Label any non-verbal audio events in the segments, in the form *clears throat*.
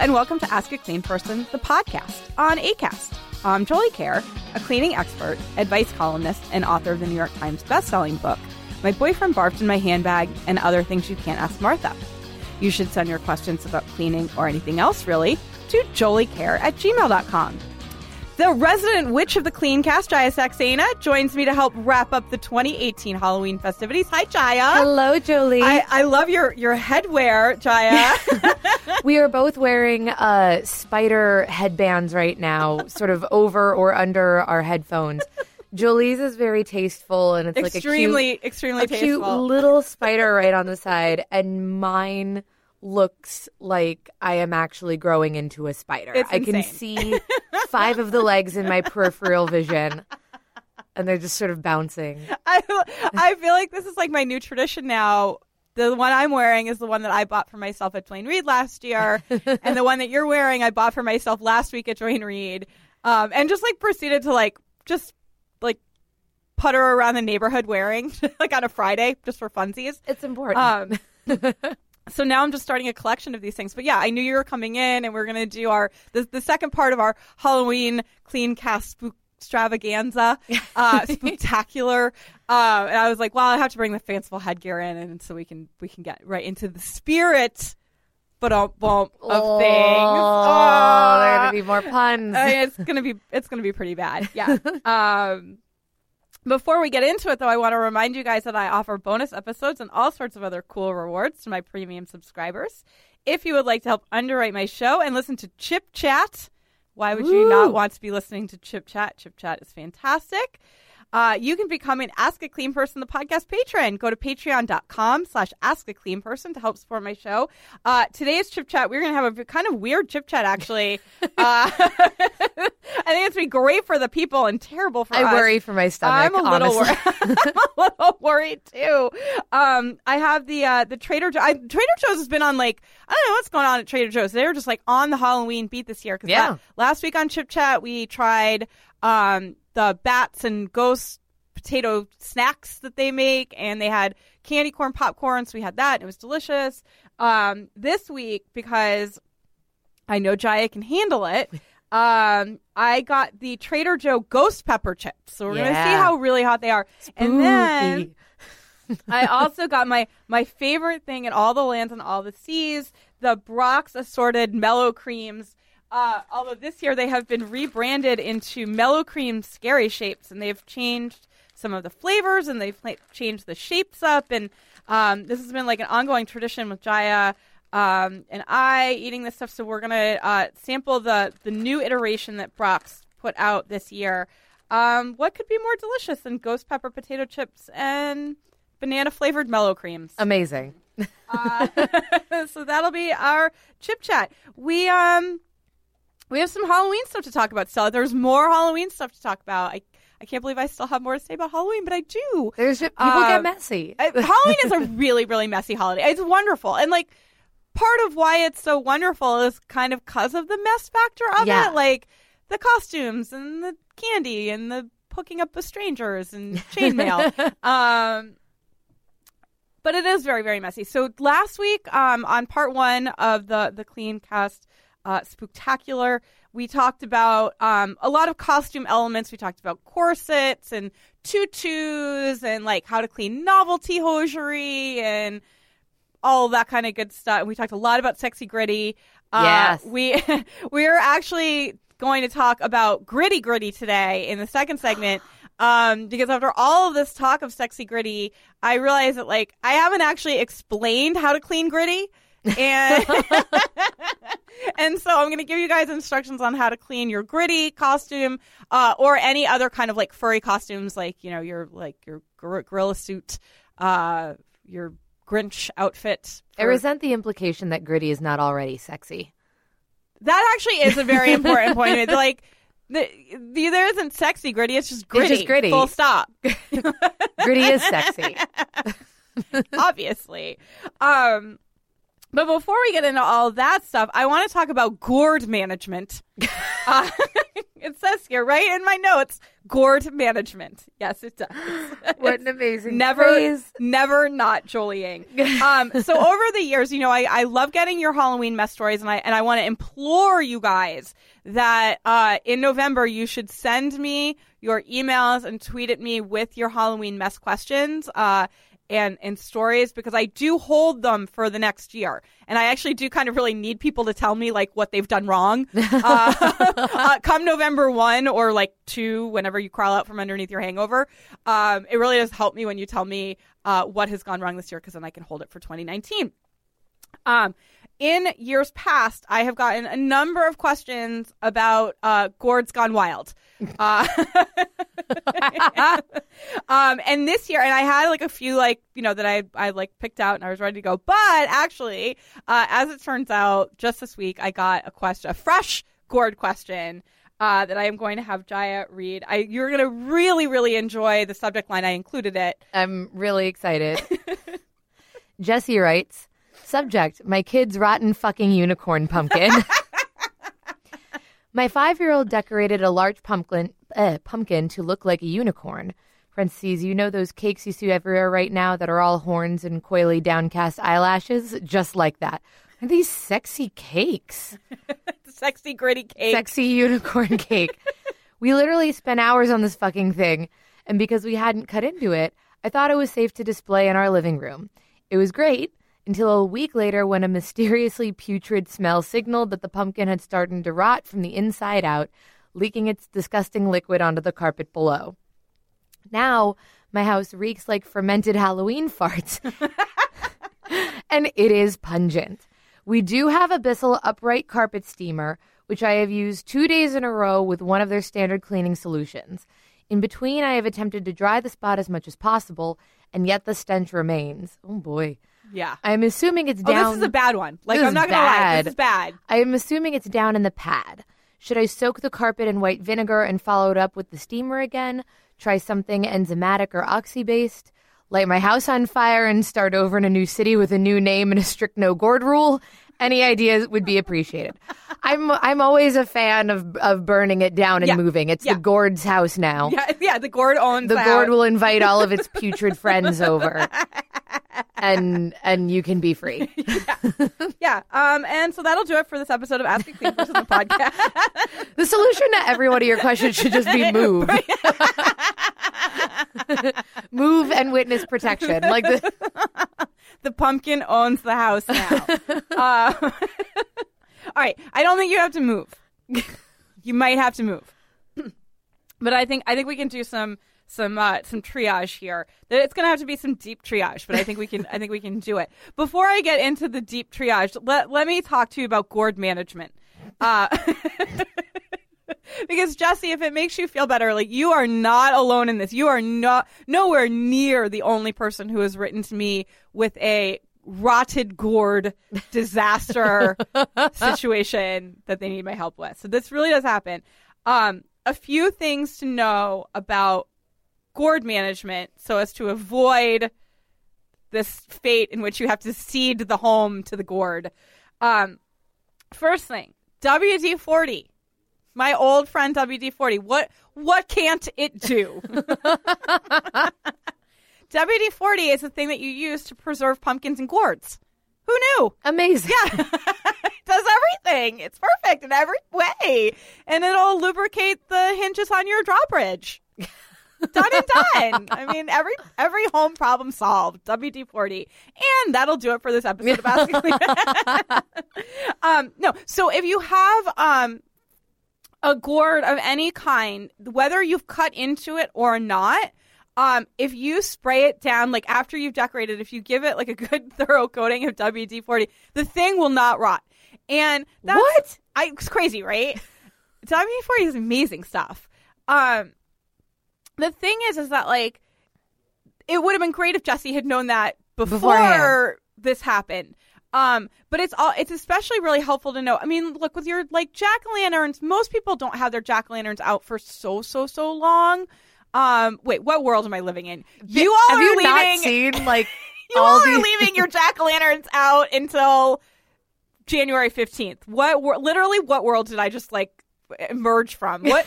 And welcome to Ask a Clean Person, the podcast on ACAST. I'm Jolie Kerr, a cleaning expert, advice columnist, and author of the New York Times bestselling book, My Boyfriend Barfed in My Handbag and Other Things You Can't Ask Martha. You should send your questions about cleaning or anything else, really, to joliekerr at gmail.com. The resident witch of the clean cast, Jaya Saxena, joins me to help wrap up the 2018 Halloween festivities. Hi, Jaya. Hello, Jolie. I, I love your, your headwear, Jaya. *laughs* we are both wearing uh, spider headbands right now, sort of over or under our headphones. Jolie's is very tasteful, and it's extremely, like a cute, extremely a tasteful. cute little spider right on the side, and mine looks like I am actually growing into a spider. It's I can see five of the legs in my peripheral vision, and they're just sort of bouncing. I, I feel like this is like my new tradition now. The one I'm wearing is the one that I bought for myself at Duane Reade last year, *laughs* and the one that you're wearing I bought for myself last week at Duane Reade, um, and just like proceeded to like just like putter around the neighborhood wearing *laughs* like on a Friday just for funsies. It's important. Um, *laughs* so now I'm just starting a collection of these things. But yeah, I knew you were coming in, and we're gonna do our the, the second part of our Halloween clean cast spook extravaganza, uh, *laughs* spectacular. Uh, and I was like, well, I have to bring the fanciful headgear in, and so we can we can get right into the spirit. But a bump of oh, things. Oh, there are Ah. gonna be more puns. I mean, it's gonna be it's gonna be pretty bad. Yeah. *laughs* um, before we get into it, though, I want to remind you guys that I offer bonus episodes and all sorts of other cool rewards to my premium subscribers. If you would like to help underwrite my show and listen to Chip Chat, why would you not want to be listening to Chip Chat? Chip Chat is fantastic. Uh, you can become an Ask a Clean Person, the podcast patron. Go to patreon.com slash ask a clean person to help support my show. Uh, today's chip chat, we're going to have a kind of weird chip chat, actually. *laughs* uh, *laughs* I think it's going to be great for the people and terrible for I us. worry for my stomach. I'm a little honestly. worried. *laughs* I'm a little worried too. Um, I have the uh, the Trader Joe's. Trader Joe's has been on like I don't know what's going on at Trader Joe's. They were just like on the Halloween beat this year. Cause Yeah. last week on Chip Chat we tried um the bats and ghost potato snacks that they make, and they had candy corn popcorn. So we had that. And it was delicious. Um, this week because I know Jaya can handle it. *laughs* Um, I got the Trader Joe ghost pepper chips. So we're gonna see how really hot they are. And then *laughs* I also got my my favorite thing in all the lands and all the seas, the Brach's assorted mellow creams. Uh, although this year they have been rebranded into mellow cream scary shapes, and they've changed some of the flavors and they've pla- changed the shapes up. And um, this has been like an ongoing tradition with Jaya um, and I eating this stuff. So we're gonna uh, sample the the new iteration that Brach's put out this year. Um, what could be more delicious than ghost pepper potato chips and banana flavored mellow creams? Amazing. Uh, *laughs* so that'll be our chip chat. We um we have some Halloween stuff to talk about. Stella, there's more Halloween stuff to talk about. I I can't believe I still have more to say about Halloween, but I do. There's people Uh, get messy. Halloween is a *laughs* really, really messy holiday. It's wonderful. And like part of why it's so wonderful is kind of because of the mess factor of Yeah. it. Like the costumes and the candy and the hooking up with strangers and *laughs* chainmail. um but it is very, very messy. So last week, um, on part one of the the clean cast uh, spectacular, we talked about um, a lot of costume elements. We talked about corsets and tutus and like how to clean novelty hosiery and all that kind of good stuff. And we talked a lot about sexy gritty. Uh, Yes. we *laughs* we're actually going to talk about gritty gritty today in the second segment. *gasps* Um, because after all of this talk of sexy gritty, I realized that like I haven't actually explained how to clean gritty. And *laughs* *laughs* and so I'm going to give you guys instructions on how to clean your gritty costume uh, or any other kind of like furry costumes, like you know your like your gor- gorilla suit, uh, your Grinch outfit. I resent the implication that Gritty is not already sexy. that actually is a very *laughs* important point. Like. The, the, there isn't sexy gritty. It's just gritty. just gritty. Full stop. *laughs* Gritty is sexy. *laughs* obviously. Um, but before we get into all that stuff, I want to talk about gourd management. *laughs* Uh, *laughs* it says here, right in my notes, gourd management. Yes, it does. *laughs* What an amazing never, phrase. never not Jolieing. Um, so over the years, you know, I, I love getting your Halloween mess stories, and I and I want to implore you guys that uh, in November you should send me your emails and tweet at me with your Halloween mess questions. Uh, and, and stories because I do hold them for the next year. And I actually do kind of really need people to tell me like what they've done wrong. *laughs* Uh, *laughs* uh, come November 1 or like 2, whenever you crawl out from underneath your hangover, um, it really does help me when you tell me uh, what has gone wrong this year because then I can hold it for 2019. Um, in years past, I have gotten a number of questions about uh, Gourds Gone Wild. *laughs* Uh, *laughs* um, and this year, and I had like a few like you know that I I like picked out and I was ready to go. But actually, uh, as it turns out, just this week I got a question, a fresh Gourd question. Uh, that I am going to have Jaya read. I, you're going to really, really enjoy the subject line. I included it. I'm really excited. *laughs* Jesse writes, subject, my kid's rotten fucking unicorn pumpkin. my five-year-old decorated a large pumpkin, uh, pumpkin to look like a unicorn. Parentheses, you know those cakes you see everywhere right now that are all horns and coily downcast eyelashes? Just like that. Are these sexy cakes? *laughs* Sexy, gritty cake. sexy unicorn *laughs* cake. we literally spent hours on this fucking thing, and because we hadn't cut into it, I thought it was safe to display in our living room. It was great until a week later when a mysteriously putrid smell signaled that the pumpkin had started to rot from the inside out, leaking its disgusting liquid onto the carpet below. Now, my house reeks like fermented Halloween *laughs* farts. *laughs* and it is pungent. We do have a Bissell upright carpet steamer, which I have used two days in a row with one of their standard cleaning solutions. In between, I have attempted to dry the spot as much as possible, and yet the stench remains. Oh boy. Yeah. I'm assuming it's down. Oh, this is a bad one. Like, I'm not going to lie. This is bad. I am assuming it's down in the pad. Should I soak the carpet in white vinegar and follow it up with the steamer again? Try something enzymatic or oxy based? Light my house on fire and start over in a new city with a new name and a strict no gourd rule? Any ideas would be appreciated. I'm I'm always a fan of of burning it down and Yeah. moving. It's Yeah. the gourd's house now. Yeah, *laughs* yeah. The gourd owns The house. will invite all of its *laughs* putrid friends over, and and you can be free. *laughs* Yeah. yeah. Um. And so that'll do it for this episode of Ask a Clean Person the podcast. The solution to every one of your questions should just be move. move and witness protection. Like the, the pumpkin owns the house now. uh, *laughs* *laughs* all right. I don't think you have to move. you might have to move, *clears throat* but I think I think we can do some some uh, some triage here. That It's going to have to be some deep triage, but I think we can I think we can do it. Before I get into the deep triage, let let me talk to you about gourd management. Uh, *laughs* because Jesse, if it makes you feel better, like you are not alone in this. You are not nowhere near the only person who has written to me with a rotted gourd *laughs* disaster situation that they need my help with. So this really does happen. Um, a few things to know about gourd management so as to avoid this fate in which you have to cede the home to the gourd. Um, first thing, WD forty. My old friend WD forty. What what can't it do? *laughs* WD forty is the thing that you use to preserve pumpkins and gourds. Who knew? amazing. Yeah. *laughs* it does everything. It's perfect in every way. And it'll lubricate the hinges on your drawbridge. done and done. I mean, every every home problem solved. WD forty, and that'll do it for this episode of Asking *laughs* um, no, so if you have um a gourd of any kind, whether you've cut into it or not, Um, if you spray it down, like after you've decorated, if you give it like a good *laughs* thorough coating of WD forty, the thing will not rot. And that's, What? I, it's crazy, right? *laughs* WD forty is amazing stuff. Um, the thing is, is that like it would have been great if Jesse had known that before Beforehand. this happened. Um, but it's all it's especially really helpful to know. I mean, look with your like jack o' lanterns, most people don't have their jack o' lanterns out for so so so long. Um, wait, what world am I living in? You all Have are you leaving. not seen *laughs* like *laughs* you all all are leaving your *laughs* jack o' lanterns out until January fifteenth. What literally? What world did I just like emerge from? What?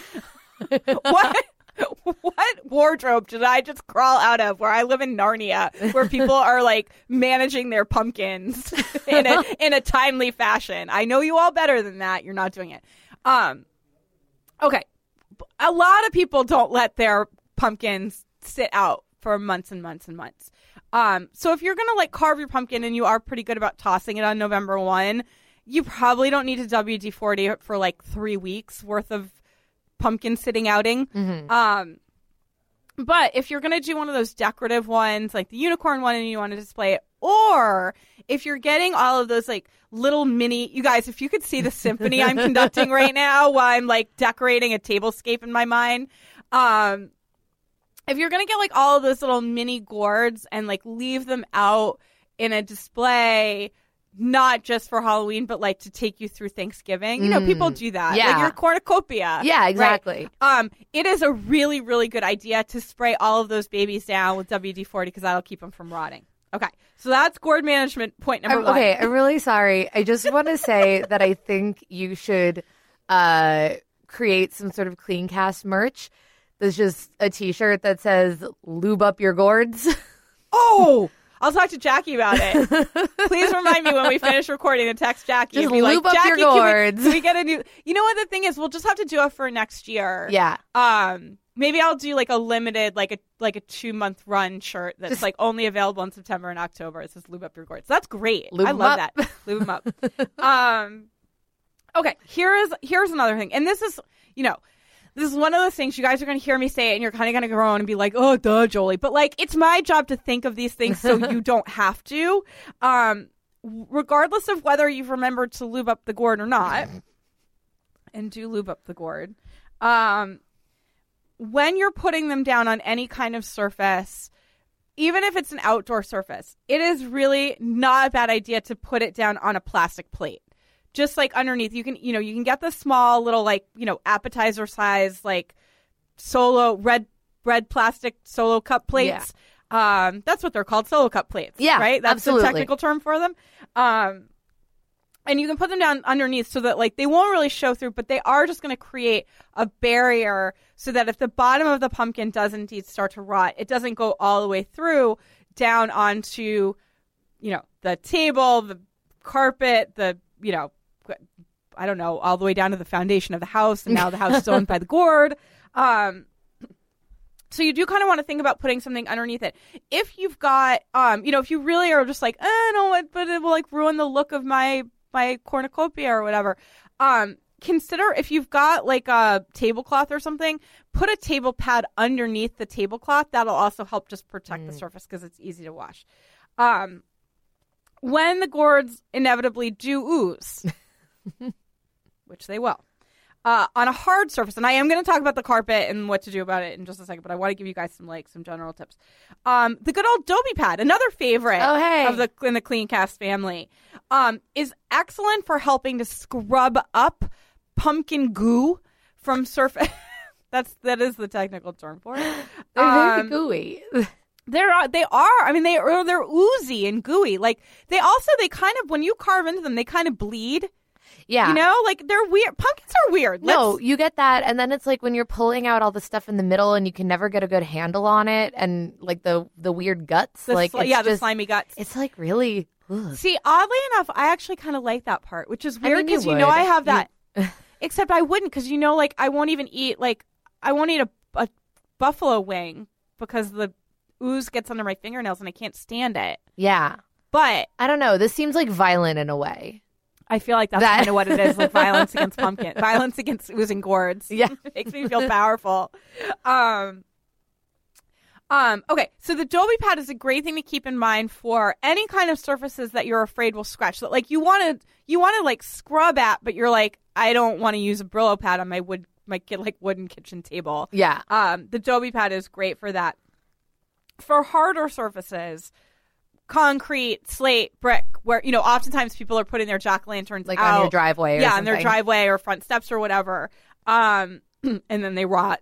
what? *laughs* What wardrobe did I just crawl out of where I live in Narnia where people are like managing their pumpkins *laughs* in a in a timely fashion? I know you all better than that. You're not doing it. Um okay. A lot of people don't let their pumpkins sit out for months and months and months. Um so if you're going to like carve your pumpkin and you are pretty good about tossing it on November 1, you probably don't need to WD-40 for like 3 weeks worth of pumpkin sitting outing. Um, but if you're going to do one of those decorative ones, like the unicorn one, and you want to display it, or if you're getting all of those like little mini, you guys, if you could see the symphony I'm *laughs* conducting right now while I'm like decorating a tablescape in my mind, um, if you're going to get like all of those little mini gourds and like leave them out in a display, not just for Halloween, but like to take you through Thanksgiving. You know, people do that. Mm. Yeah. Like your cornucopia. Yeah, right? exactly. Um, it is a really, really good idea to spray all of those babies down with WD 40 because that'll keep them from rotting. Okay. So that's gourd management point number I'm- one. okay, I'm really sorry. I just want to say *laughs* that I think you should uh, create some sort of clean cast merch. There's just a T-shirt that says "Lube up your gourds." *laughs* Oh, I'll talk to Jackie about it. *laughs* Please remind me when we finish recording to text Jackie Just and be like, up your Jackie, can we, gourds." can we get a new? You know what the thing is? We'll just have to do it for next year. yeah, Um, maybe I'll do like a limited, like a like a two month run shirt that's Just- like only available in September and October. It says lube up your gourds. That's great. Lube I love up. that. Lube them up. *laughs* um, okay. Here is here's another thing, and this is you know. This is one of those things you guys are going to hear me say it, and you're kind of going to groan and be like, "Oh, duh, Jolie." But like, it's my job to think of these things so you *laughs* don't have to. Um, regardless of whether you've remembered to lube up the gourd or not, and do lube up the gourd. Um, when you're putting them down on any kind of surface, even if it's an outdoor surface, it is really not a bad idea to put it down on a plastic plate. Just like underneath, you can, you know, you can get the small little like, you know, appetizer size like solo red red plastic solo cup plates. Um, that's what they're called, solo cup plates. Yeah, right. That's absolutely. the technical term for them. Um, and you can put them down underneath so that like they won't really show through but they are just going to create a barrier so that if the bottom of the pumpkin does indeed start to rot it doesn't go all the way through down onto you know the table the carpet the you know i don't know all the way down to the foundation of the house and now the house is owned by the *laughs* gourd um so you do kind of want to think about putting something underneath it. If you've got, um, you know, if you really are just like, eh, I don't want, but it will like ruin the look of my my cornucopia or whatever. Um, consider if you've got like a tablecloth or something, put a table pad underneath the tablecloth. That'll also help just protect the surface because it's easy to wash. Um, when the gourds inevitably do ooze, *laughs* *laughs* which they will, uh, on a hard surface, and I am going to talk about the carpet and what to do about it in just a second, but I want to give you guys some like some general tips. Um, the good old Dobie pad, another favorite Oh, hey. of the in the Clean Cast family, um, is excellent for helping to scrub up pumpkin goo from surface. *laughs* That's that is the technical term for it. *laughs* they're very Um, gooey. They're they are. I mean, they are they're oozy and gooey. Like they also they kind of when you carve into them, they kind of bleed. Yeah, You know, like they're weird. Pumpkins are weird. No, Let's- you get that, and then it's like when you're pulling out all the stuff in the middle, and you can never get a good handle on it, and like the the weird guts, the like sli- yeah, the slimy guts. It's like really. ugh. See, oddly enough, I actually kind of like that part, which is I weird mean, you because you, know. I have You- that. *laughs* Except I wouldn't because you know, like I won't even eat like I won't eat a, a buffalo wing because the ooze gets under my fingernails and I can't stand it. Yeah, But I don't know. This seems like violent in a way. I feel like that's That- kind of what it is, like *laughs* violence against pumpkin, violence against oozing gourds. Yeah. *laughs* makes me feel powerful. Um, Um, okay, so the Dobie pad is a great thing to keep in mind for any kind of surfaces that you're afraid will scratch. So, like you want to you want to like scrub at, but you're like, I don't want to use a Brillo pad on my wood my kid like wooden kitchen table. Yeah. Um, the Dobie pad is great for that. For harder surfaces, concrete, slate, brick, where you know oftentimes people are putting their jack lanterns Like out, on your driveway or yeah, on their something. driveway or front steps or whatever. Um, *clears throat* and then they rot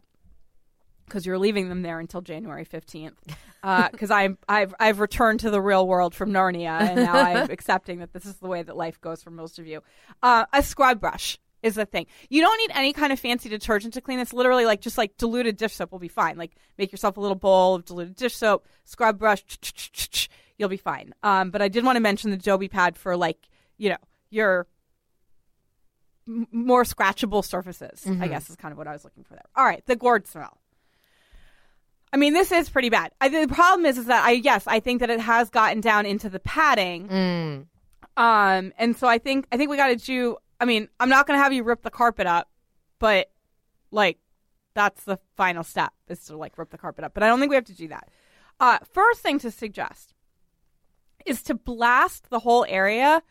because you're leaving them there until January fifteenth. *laughs* Because I'm I've I've returned to the real world from Narnia, and now I'm *laughs* accepting that this is the way that life goes for most of you. Uh, a scrub brush is the thing. You don't need any kind of fancy detergent to clean this. Literally, like just like diluted dish soap will be fine. Like make yourself a little bowl of diluted dish soap, scrub brush, you'll be fine. Um, but I did want to mention the Dobie pad for like you know your m- more scratchable surfaces. I guess is kind of what I was looking for there. All right, the gourd smell. I mean, this is pretty bad. I, the problem is, is that I yes, I think that it has gotten down into the padding. Mm. Um, and so I think I think we got to do. I mean, I'm not going to have you rip the carpet up, but like that's the final step is to like rip the carpet up. But I don't think we have to do that. Uh, first thing to suggest is to blast the whole area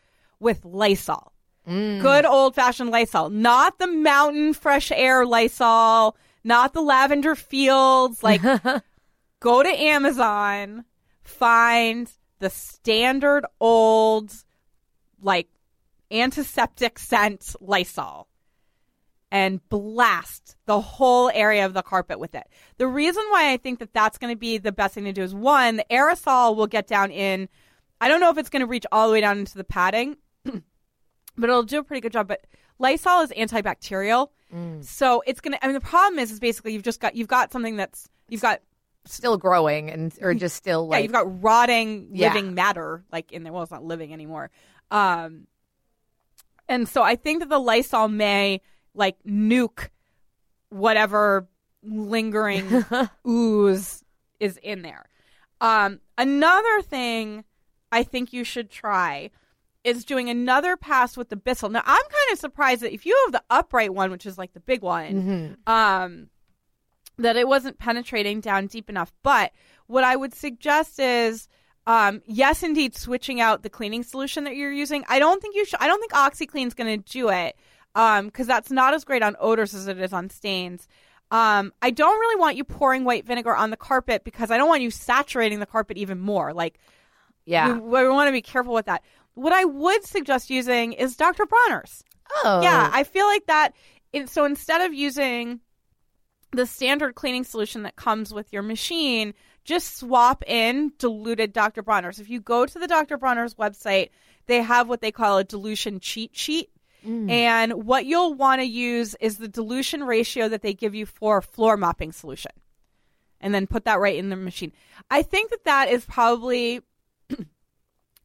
with Lysol. Mm. Good old fashioned Lysol, not the mountain fresh air Lysol, not the lavender fields. Like, *laughs* go to Amazon, find the standard old, like, antiseptic scent Lysol and blast the whole area of the carpet with it. The reason why I think that that's going to be the best thing to do is one, the aerosol will get down in, I don't know if it's going to reach all the way down into the padding, *clears throat* but it'll do a pretty good job. But Lysol is antibacterial. So it's going to, I mean, the problem is, is basically you've just got, you've got something that's, you've got Still growing and or just still yeah, like you've got rotting Yeah. living matter like in there. Well, it's not living anymore. Um, and so I think that the Lysol may like nuke whatever lingering *laughs* ooze is in there. Um, another thing I think you should try is doing another pass with the Bissell. Now I'm kind of surprised that if you have the upright one, which is like the big one, um, that it wasn't penetrating down deep enough. But what I would suggest is, um, yes, indeed, switching out the cleaning solution that you're using. I don't think you should. I don't think OxiClean's going to do it because that's not as great on odors as it is on stains. Um, I don't really want you pouring white vinegar on the carpet because I don't want you saturating the carpet even more. Like, yeah. we, we want to be careful with that. What I would suggest using is Dr. Bronner's. oh Yeah, I feel like that. It, so instead of using the standard cleaning solution that comes with your machine, just swap in diluted Dr. Bronner's. If you go to the Dr. Bronner's website, they have what they call a dilution cheat sheet. Mm. And what you'll want to use is the dilution ratio that they give you for floor mopping solution. And then put that right in the machine. I think that that is probably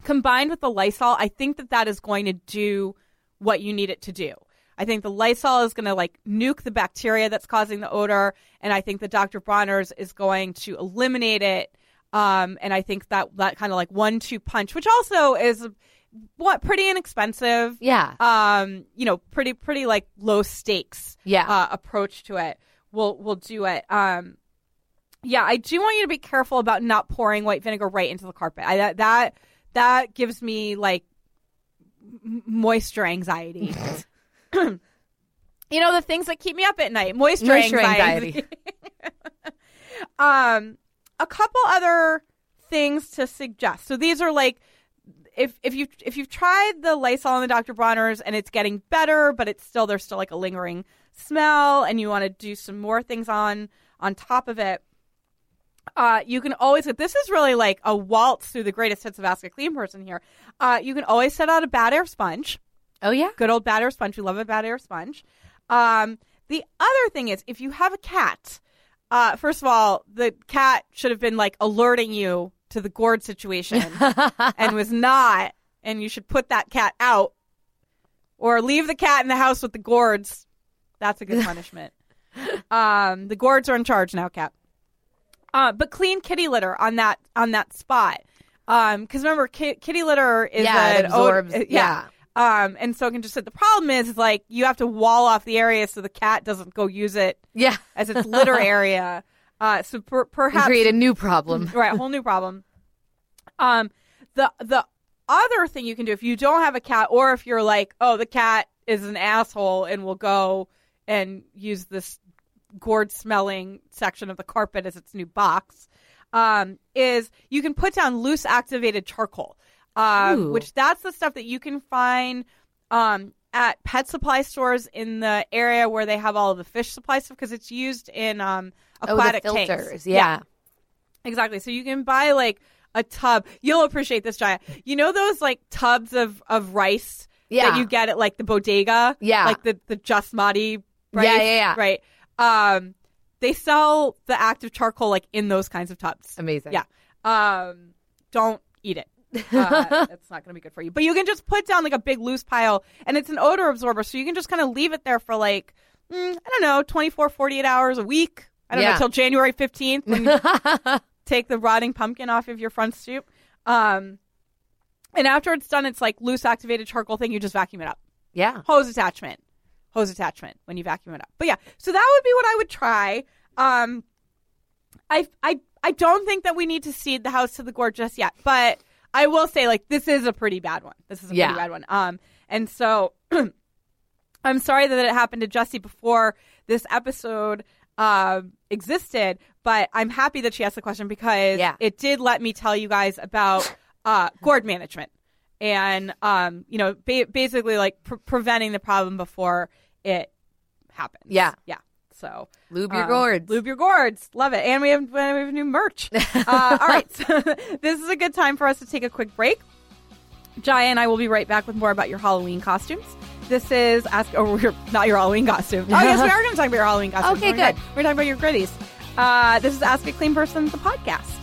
combined with the Lysol, I think that that is going to do what you need it to do. I think the Lysol is going to like nuke the bacteria that's causing the odor, and I think the Dr. Bronner's is going to eliminate it. Um, and I think that that kind of like one-two punch, which also is what pretty inexpensive. Yeah. Um, you know, pretty pretty like low stakes Yeah. uh, approach to it. We'll we'll do it. Um, yeah, I do want you to be careful about not pouring white vinegar right into the carpet. I, that that that gives me like moisture anxiety. *laughs* you know the things that keep me up at night. Moisture, Moisture anxiety. *laughs* um, a couple other things to suggest. So these are like if if you if you've tried the Lysol and the Dr. Bronner's and it's getting better, but it's still there's still like a lingering smell, and you want to do some more things on on top of it. Uh, you can always this is really like a waltz through the greatest hits of Ask a Clean Person here. Uh, you can always set out a bad air sponge oh yeah. good old bad air sponge. We love a bad air sponge. Um, the other thing is, if you have a cat, uh, first of all, the cat should have been like alerting you to the gourd situation *laughs* and was not, and you should put that cat out or leave the cat in the house with the gourds. That's a good *laughs* punishment. um, the gourds are in charge now, cat. Uh, but clean kitty litter on that on that spot. Um, because remember, ki- kitty litter is Yeah, an absorbs- uh, yeah. Um, and so it can just sit. The problem is, is like you have to wall off the area so the cat doesn't go use it Yeah. as its litter *laughs* area. Uh, so per- perhaps create a new problem. *laughs* right, a whole new problem. Um, the the other thing you can do if you don't have a cat, or if you're like, oh, the cat is an asshole and will go and use this gourd smelling section of the carpet as its new box, um, is you can put down loose activated charcoal, um, which that's the stuff that you can find um, at pet supply stores in the area where they have all of the fish supply stuff because it's used in um, Oh, aquatic tanks. filters. Yeah. Exactly. So you can buy like a tub. You'll appreciate this, Jaya. You know those like tubs of of rice Yeah. that you get at like the bodega? Yeah. Like the the Jasmati rice. Yeah, yeah, yeah. Right. Um they sell the active charcoal like in those kinds of tubs. Amazing. Yeah. Um don't eat it. *laughs* Uh, it's not going to be good for you. But you can just put down like a big loose pile and it's an odor absorber so you can just kind of leave it there for like mm, I don't know, 24 48 hours a week. I don't know Yeah. till January 15th when you *laughs* take the rotting pumpkin off of your front stoop. Um, and after it's done, it's like loose activated charcoal thing. You just vacuum it up. yeah. Hose attachment, hose attachment when you vacuum it up. But yeah, so that would be what I would try. Um, I I I don't think that we need to seed the house to the gourd just yet, but I will say like this is a pretty bad one. This is a Yeah. pretty bad one. Um, and so *clears throat* I'm sorry that it happened to Jessie before this episode uh, existed, but I'm happy that she asked the question because Yeah. it did let me tell you guys about uh, gourd management and um, you know ba- basically like pre- preventing the problem before it happens. Yeah. yeah. So Lube your um, gourds. Lube your gourds. Love it. And we have, we have new merch. *laughs* uh, all right. So *laughs* this is a good time for us to take a quick break. Jaya and I will be right back with more about your Halloween costumes. This is ask or we're not your Halloween costume. Oh yes, we are going to talk about your Halloween costume. Okay, good. We're talking about your gritties. Uh, this is Ask a Clean Person, the podcast.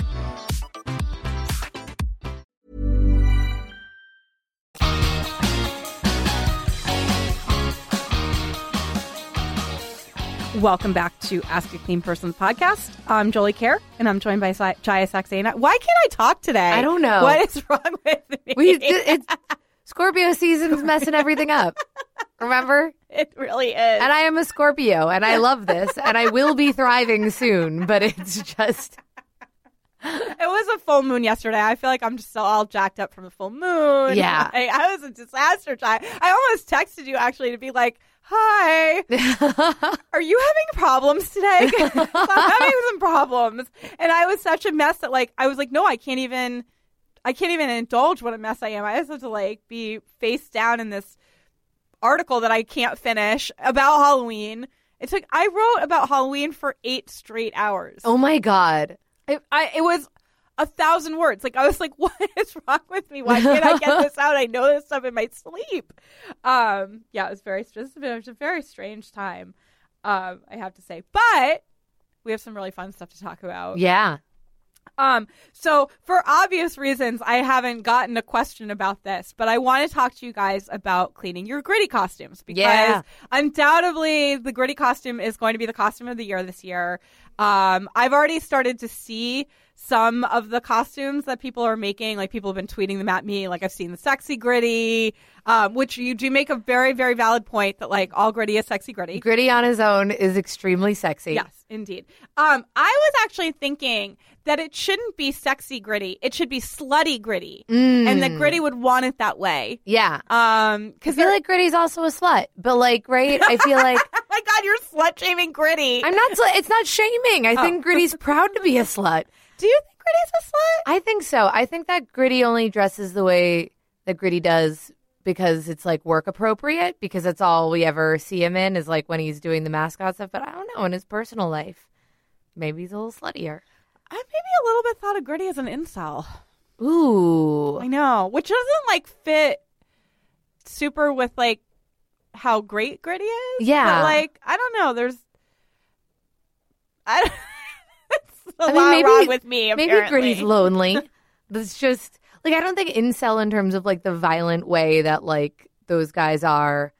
Welcome back to Ask a Clean Person podcast. I'm Jolie Kerr, and I'm joined by Jaya Saxena. Why can't I talk today? I don't know. What is wrong with me? We it's Scorpio season's *laughs* messing everything up. Remember? it really is. And I am a Scorpio and I love this and I will be thriving soon, but it's just It was a full moon yesterday. I feel like I'm just so all jacked up from the full moon. Yeah. *laughs* I, I was a disaster child. I almost texted you actually to be like, "Hi, *laughs* are you having problems today *laughs* I'm having some problems." And I was such a mess that like I was like, "No, I can't even. I can't even indulge what a mess I am. I just have to like be face down in this article that I can't finish about Halloween." It took. I wrote about Halloween for eight straight hours. Oh my god. It, I, it was a thousand words. Like I was like, *laughs* "What is wrong with me? Why can't I get this *laughs* out? I know this stuff in my sleep." Um, yeah, it was very. This has been it was a very strange time. Um, I have to say, but we have some really fun stuff to talk about. Yeah. Um, so for obvious reasons, I haven't gotten a question about this, but I want to talk to you guys about cleaning your gritty costumes because Yeah. undoubtedly the gritty costume is going to be the costume of the year this year. Um, I've already started to see some of the costumes that people are making. Like people have been tweeting them at me. Like I've seen the sexy gritty, um, which you do make a very, very valid point that like all gritty is sexy gritty. Gritty on his own is extremely sexy. Yes, indeed. Um, I was actually thinking that it shouldn't be sexy gritty; it should be slutty gritty, Mm. and that gritty would want it that way. Yeah. Um, I because feel like Gritty's also a slut, but like, right? I feel *laughs* like oh my god, you're slut shaming gritty. I'm not. Sl- it's not shaming. I think Gritty's *laughs* proud to be a slut. Do you think gritty's a slut? I think so. I think that Gritty only dresses the way that Gritty does because it's like work appropriate. Because that's all we ever see him in is like when he's doing the mascot stuff. But I don't know in his personal life, maybe he's a little sluttier. I maybe a little bit thought of gritty as an incel. Ooh, I know, which doesn't like fit super with like how great Gritty is. Yeah. But like, I don't know. There's, I. *laughs* it's I mean, maybe- with me. Maybe apparently. Gritty's lonely. *laughs* That's just like I don't think incel in terms of like the violent way that like those guys are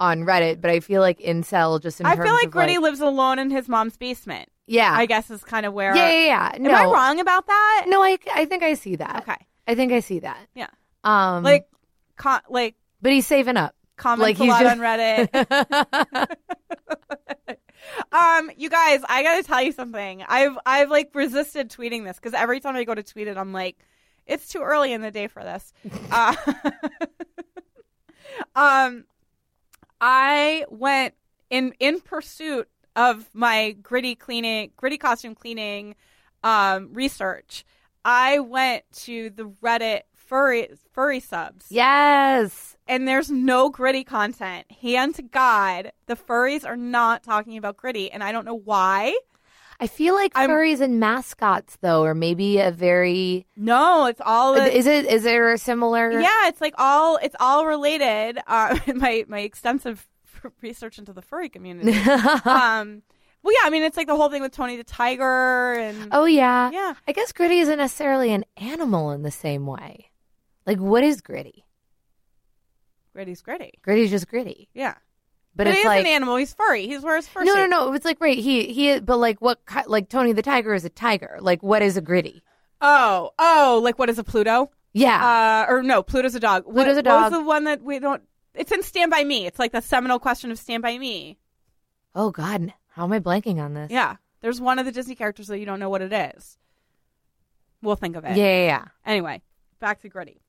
on Reddit, but I feel like incel just in I feel like Gritty lives alone in his mom's basement. yeah, I guess is kind of where. yeah, yeah, yeah. Am I wrong about that? No, I I think I see that. Okay. I think I see that. Yeah. Um, Like, con- like but he's saving up. comments Like, a he's lot just- on Reddit. *laughs* *laughs* um, you guys, I gotta tell you something. I've I've like resisted tweeting this because every time I go to tweet it, I'm like, it's too early in the day for this. *laughs* uh, *laughs* um, I went in in pursuit of my gritty cleaning, gritty costume cleaning um, research. I went to the Reddit furry furry subs yes. and there's no gritty content. Hand to God, the furries are not talking about gritty, and I don't know why. I feel like I'm- furries and mascots though, or maybe a very. No, it's all Is it? Is there a similar? yeah, it's like all it's all related. Uh, *laughs* my my extensive *laughs* research into the furry community. *laughs* um, well, yeah, I mean it's like the whole thing with Tony the Tiger and oh yeah. yeah, I guess gritty isn't necessarily an animal in the same way. Like, what is gritty? Gritty's gritty. Gritty's just gritty, Yeah, but, but, it's like an animal. He's furry. He's wears furry. no, no, no. It's like right. He he. But like, what? Like Tony the Tiger is a tiger. Like, what is a gritty? Oh, oh, like what is a Pluto? Yeah. Uh, or no, Pluto's a dog. What- Pluto's a What dog. was the one that we don't? It's in Stand by Me. It's like the seminal question of Stand by Me. oh God, how am I blanking on this? Yeah, there's one of the Disney characters that you don't know what it is. We'll think of it. Yeah, yeah, yeah. Anyway, back to Gritty.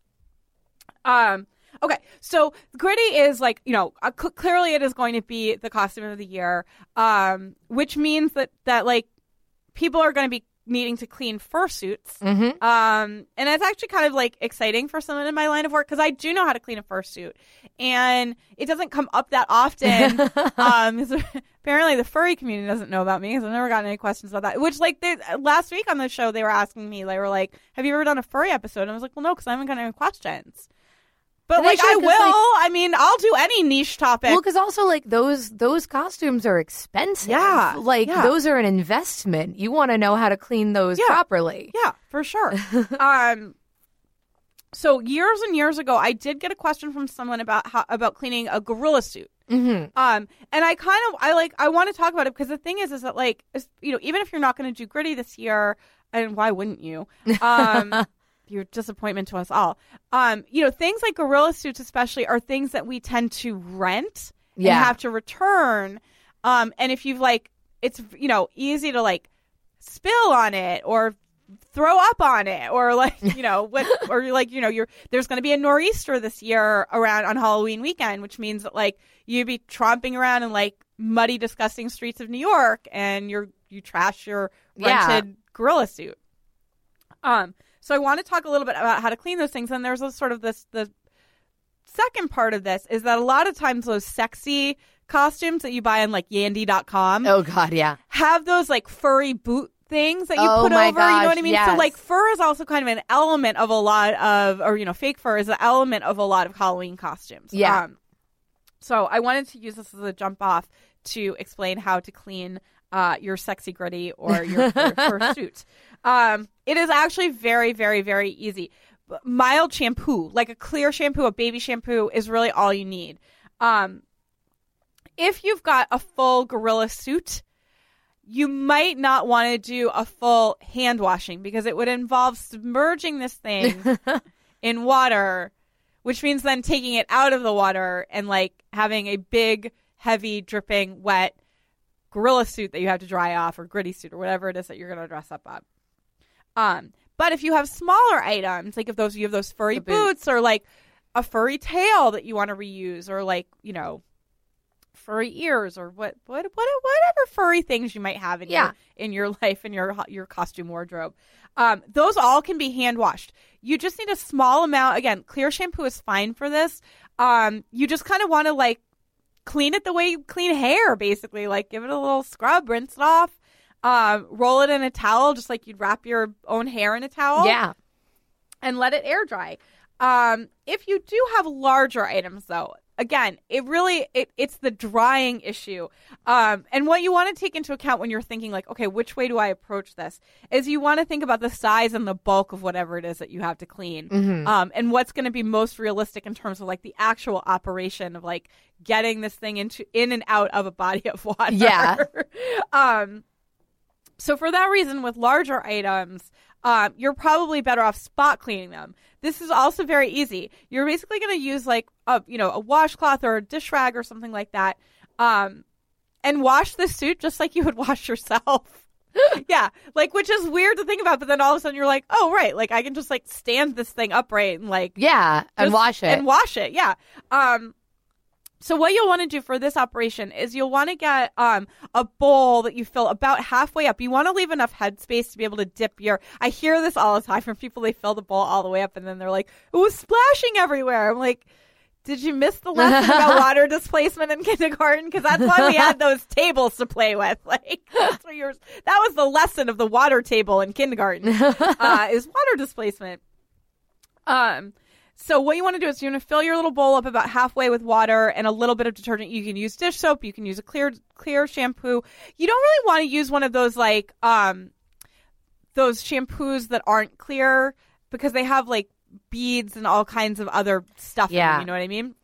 Um. Okay, so Gritty is like you know uh, cl- clearly it is going to be the costume of the year, um, which means that that like people are going to be needing to clean fursuits. Mm-hmm. Um, and it's actually kind of like exciting for someone in my line of work because I do know how to clean a fursuit, and it doesn't come up that often. *laughs* um, apparently the furry community doesn't know about me because I've never gotten any questions about that. Which, like, they, last week on the show, they were asking me, they were like, "Have you ever done a furry episode?" And I was like, "Well, no, because I haven't gotten any questions." But And like, I 'cause, will. like- I mean, I'll do any niche topic. Well, because also like those those costumes are expensive. Yeah, like yeah. those are an investment. You want to know how to clean those Yeah. properly. Yeah, for sure. *laughs* um, so years and years ago, I did get a question from someone about how about cleaning a gorilla suit. Mm-hmm. Um, and I kind of I like I want to talk about it because the thing is, is that like you know even if you're not going to do gritty this year, and why wouldn't you? Um, *laughs* your disappointment to us all. Um, you know things like gorilla suits, especially, are things that we tend to rent Yeah. and have to return. Um, and if you've like, it's you know easy to like spill on it or throw up on it or like you know *laughs* what or you're like you know you're there's going to be a nor'easter this year around on halloween weekend which means that like you'd be tromping around in like muddy disgusting streets of new york and you're you trash your Yeah. rented gorilla suit um so i want to talk a little bit about how to clean those things and there's a sort of this the second part of this is that a lot of times those sexy costumes that you buy on like yandy.com Oh God, yeah. have those like furry boot things that you Oh put over. you know what I mean? So like fur is also kind of an element of a lot of, or you know, fake fur is an element of a lot of Halloween costumes. Yeah. Um, so I wanted to use this as a jump off to explain how to clean uh, your sexy gritty or your, your *laughs* fur suit. Um, it is actually very, very, very easy. Mild shampoo, like a clear shampoo, a baby shampoo, is really all you need. Um, if you've got a full gorilla suit, you might not want to do a full hand washing because it would involve submerging this thing *laughs* in water, which means then taking it out of the water and like having a big, heavy, dripping, wet gorilla suit that you have to dry off or gritty suit or whatever it is that you're going to dress up on. Um, but if you have smaller items, like if those you have those furry boots. boots or like a furry tail that you want to reuse or like, you know, furry ears or what what what whatever furry things you might have in Yeah. your in your life in your your costume wardrobe. Um, those all can be hand washed. You just need a small amount. Again, clear shampoo is fine for this. Um, you just kind of want to like clean it the way you clean hair, basically. Like give it a little scrub, rinse it off, um, roll it in a towel, just like you'd wrap your own hair in a towel Yeah. and let it air dry. Um, if you do have larger items, though, again, it really it, it's the drying issue. Um, and what you want to take into account when you're thinking like, okay, which way do I approach this? Is you want to think about the size and the bulk of whatever it is that you have to clean, Mm-hmm. um, and what's going to be most realistic in terms of like the actual operation of like getting this thing into in and out of a body of water. Yeah. *laughs* um. So for that reason, with larger items, um, you're probably better off spot cleaning them. This is also very easy. You're basically going to use like a you know a washcloth or a dish rag or something like that, um, and wash the suit just like you would *laughs* wash yourself. *laughs* yeah, like which is weird to think about, but then all of a sudden you're like, oh right, like I can just like stand this thing upright and like Yeah, and wash it. and wash it. Yeah. Um. So what you'll want to do for this operation is you'll want to get um a bowl that you fill about halfway up. You want to leave enough headspace to be able to dip your. I hear this all the time from people. They fill the bowl all the way up and then they're like, "It was splashing everywhere." I'm like. Did you miss the lesson *laughs* about water displacement in kindergarten? Because that's why we *laughs* had those tables to play with. *laughs* Like that's what yours. That was the lesson of the water table in kindergarten. Uh, is water displacement. Um, so what you want to do is you want to fill your little bowl up about halfway with water and a little bit of detergent. You can use dish soap. You can use a clear clear shampoo. You don't really want to use one of those like um those shampoos that aren't clear because they have like beads and all kinds of other stuff. in them, Yeah. you know what I mean.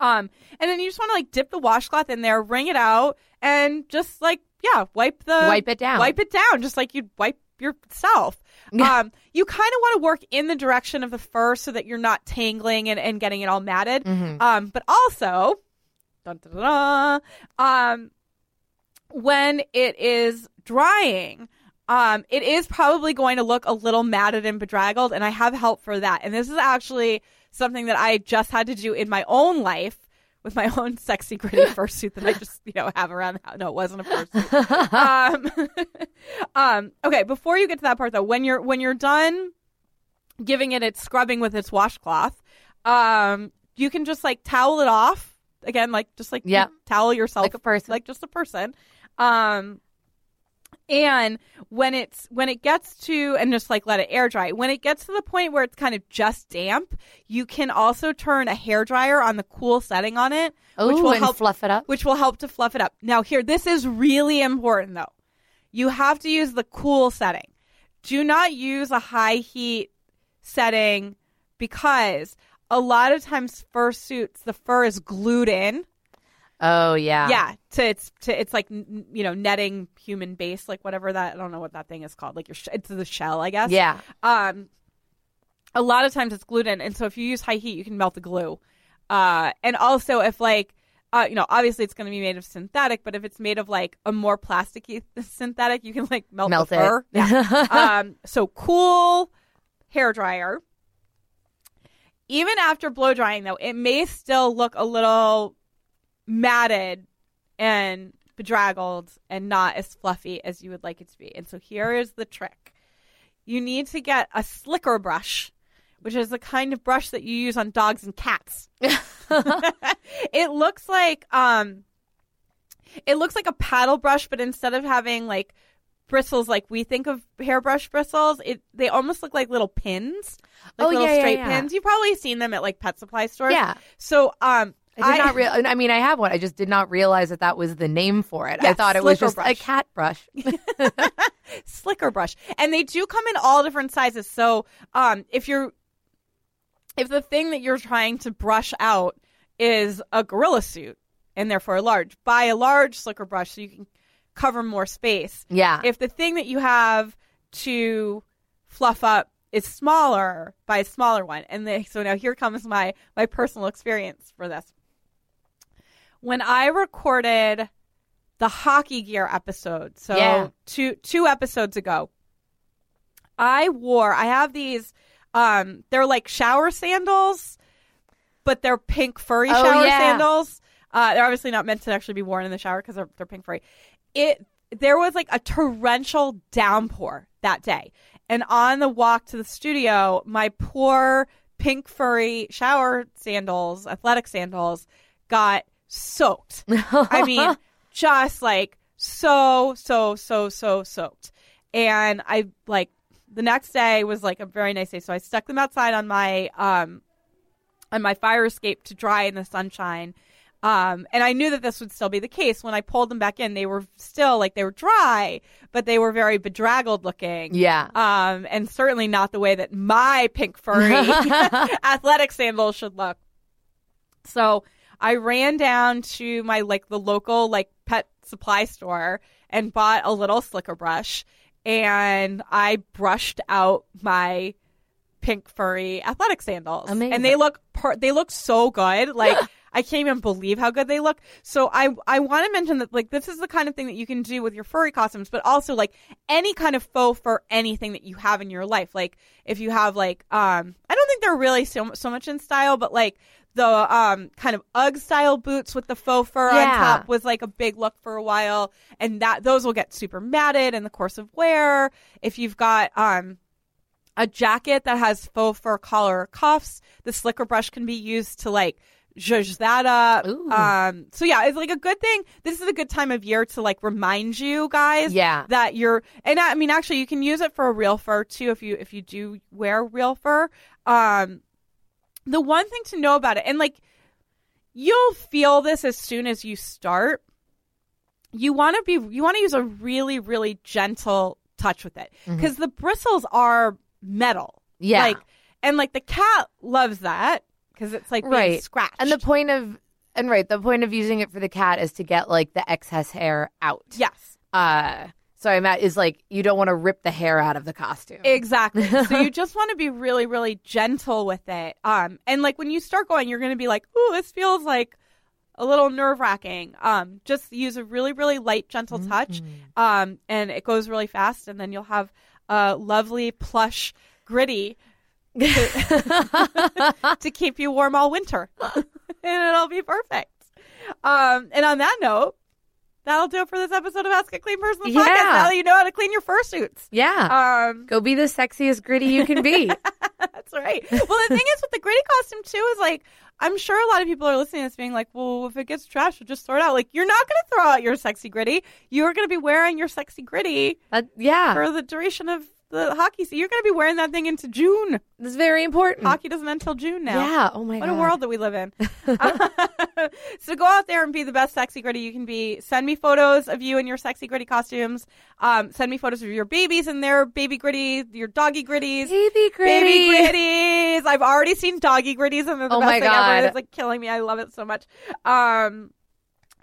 Um, and then you just want to like dip the washcloth in there, wring it out, and just like yeah, wipe the Wipe it down. wipe it down, just like you'd wipe yourself. *laughs* um, you kind of want to work in the direction of the fur so that you're not tangling and, and getting it all matted. Mm-hmm. Um, but also, dun, dun, dun, um, when it is drying, um, it is probably going to look a little matted and bedraggled, and I have help for that. And this is actually something that I just had to do in my own life with my *laughs* own sexy gritty fursuit that I just you know have around the house. No, it wasn't a fursuit. *laughs* um, um, okay, before you get to that part though, when you're when you're done giving it its scrubbing with its washcloth, um, you can just like towel it off again, like just like Yeah. towel yourself Like a person. like just a person. Um, and when it's when it gets to and just like let it air dry. When it gets to the point where it's kind of just damp, you can also turn a hair dryer on the cool setting on it, which will and help fluff it up. which will help to fluff it up. Now, here, this is really important though. You have to use the cool setting. Do not use a high heat setting because a lot of times fur suits the fur is glued in. Oh yeah. Yeah, to it's to it's like you know netting human base, like whatever that I don't know what that thing is called. Like your sh- it's the shell, I guess. Yeah. Um, a lot of times it's glued in, and so if you use high heat, you can melt the glue. Uh, and also if like, uh, you know, obviously it's going to be made of synthetic, but if it's made of like a more plasticky *laughs* synthetic, you can like melt, Melt the it. fur. Yeah. *laughs* um, so cool hair dryer. Even after blow drying, though, it may still look a little matted and bedraggled and not as fluffy as you would like it to be. And so here is the trick you need to get a slicker brush, which is the kind of brush that you use on dogs and cats. *laughs* *laughs* it looks like um it looks like a paddle brush, but instead of having like bristles like we think of hairbrush bristles, it they almost look like little pins. Like Oh, little yeah, yeah, straight yeah. pins. You've probably seen them at like pet supply stores. Yeah. So um I did not *laughs* real. I mean, I have one. I just did not realize that that was the name for it. I thought it was just a cat brush. *laughs* slicker brush and they do come in all different sizes so um if you're if the thing that you're trying to brush out is a gorilla suit and therefore a large buy a large slicker brush so you can cover more space yeah. if the thing that you have to fluff up is smaller buy a smaller one and they, so now here comes my my personal experience for this when i recorded the hockey gear episode so Yeah. two two episodes ago i wore i have these um they're like shower sandals but they're pink furry Oh, shower yeah. sandals uh, they're obviously not meant to actually be worn in the shower because they're, they're pink furry it there was like a torrential downpour that day and on the walk to the studio my poor pink furry shower sandals athletic sandals got soaked i mean *laughs* just like so so so so soaked and i like the next day was like a very nice day so i stuck them outside on my um and my fire escape to dry in the sunshine. Um, and I knew that this would still be the case when I pulled them back in. They were still like they were dry, but they were very bedraggled looking. Yeah. Um, and certainly not the way that my pink furry *laughs* *laughs* athletic sandals should look. So I ran down to my like the local like pet supply store and bought a little slicker brush and I brushed out my pink furry athletic sandals. Amazing. And they look per- they look so good. Like *laughs* I can't even believe how good they look. So I I want to mention that like this is the kind of thing that you can do with your furry costumes, but also like any kind of faux fur anything that you have in your life. Like if you have like um think they're really so so much in style, but like the um kind of UGG style boots with the faux fur on top was like a big look for a while, and that those will get super matted in the course of wear. If you've got um a jacket that has faux fur collar or cuffs, the slicker brush can be used to like zhuzh that up. Um, so yeah, it's like a good thing. This is a good time of year to like remind you guys Yeah. that you're, and I mean, actually you can use it for a real fur too if you, if you do wear real fur. Um, the one thing to know about it, and like you'll feel this as soon as you start, you want to be, you want to use a really, really gentle touch with it because the bristles are metal. Yeah. Like, and like the cat loves that because it's like Right. scratched. And the point of and right, the point of using it for the cat is to get like the excess hair out. yes, Uh sorry, Matt is like you don't want to rip the hair out of the costume. exactly. *laughs* so you just want to be really, really gentle with it. Um, and like when you start going, you're going to be like, "Ooh, this feels like a little nerve wracking." Um, just use a really, really light, gentle touch. Um, and it goes really fast, and then you'll have a lovely plush gritty to, *laughs* to keep you warm all winter, *laughs* and it'll be perfect. Um, and on that note, that'll do it for this episode of Ask a Clean Person the podcast. Yeah. Now you know how to clean your fursuits. yeah. Um, Go be the sexiest gritty you can be. *laughs* that's right. Well, the thing is with the gritty costume too is like I'm sure a lot of people are listening to this being like, well, if it gets trashed, we'll just throw it out. Like you're not going to throw out your sexy gritty. You're going to be wearing your sexy gritty Uh, yeah. for the duration of the hockey season. You're going to be wearing that thing into June. That's very important. Hockey doesn't end until June now. Yeah. Oh my What god. a world that we live in. *laughs* *laughs* so go out there and be the best sexy gritty you can be. Send me photos of you in your sexy gritty costumes. Um, send me photos of your babies and their baby gritty, your doggy gritties. Baby gritty. Baby gritties. I've already seen doggy gritties and they're the Oh best my thing God. ever. It's like killing me. I love it so much. Um,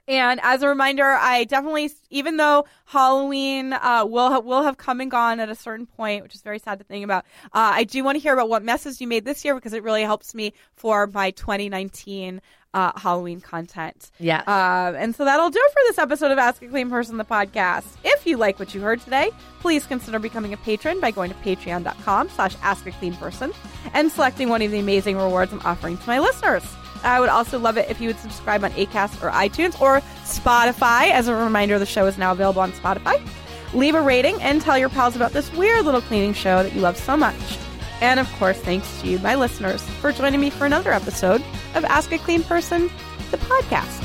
and as a reminder, I definitely, even though Halloween uh, will ha- will have come and gone at a certain point, which is very sad to think about, uh, I do want to hear about what messes you made this year because it really helps me for my 2019 uh, Halloween content. Yes. Um, and so that'll do it for this episode of Ask a Clean Person, the podcast. If you like what you heard today, please consider becoming a patron by going to patreon.com slash ask a clean person and selecting one of the amazing rewards I'm offering to my listeners. I would also love it if you would subscribe on Acast or iTunes or Spotify. As a reminder, the show is now available on Spotify. Leave a rating and tell your pals about this weird little cleaning show that you love so much. And of course, thanks to you, my listeners, for joining me for another episode of Ask a Clean Person, the podcast.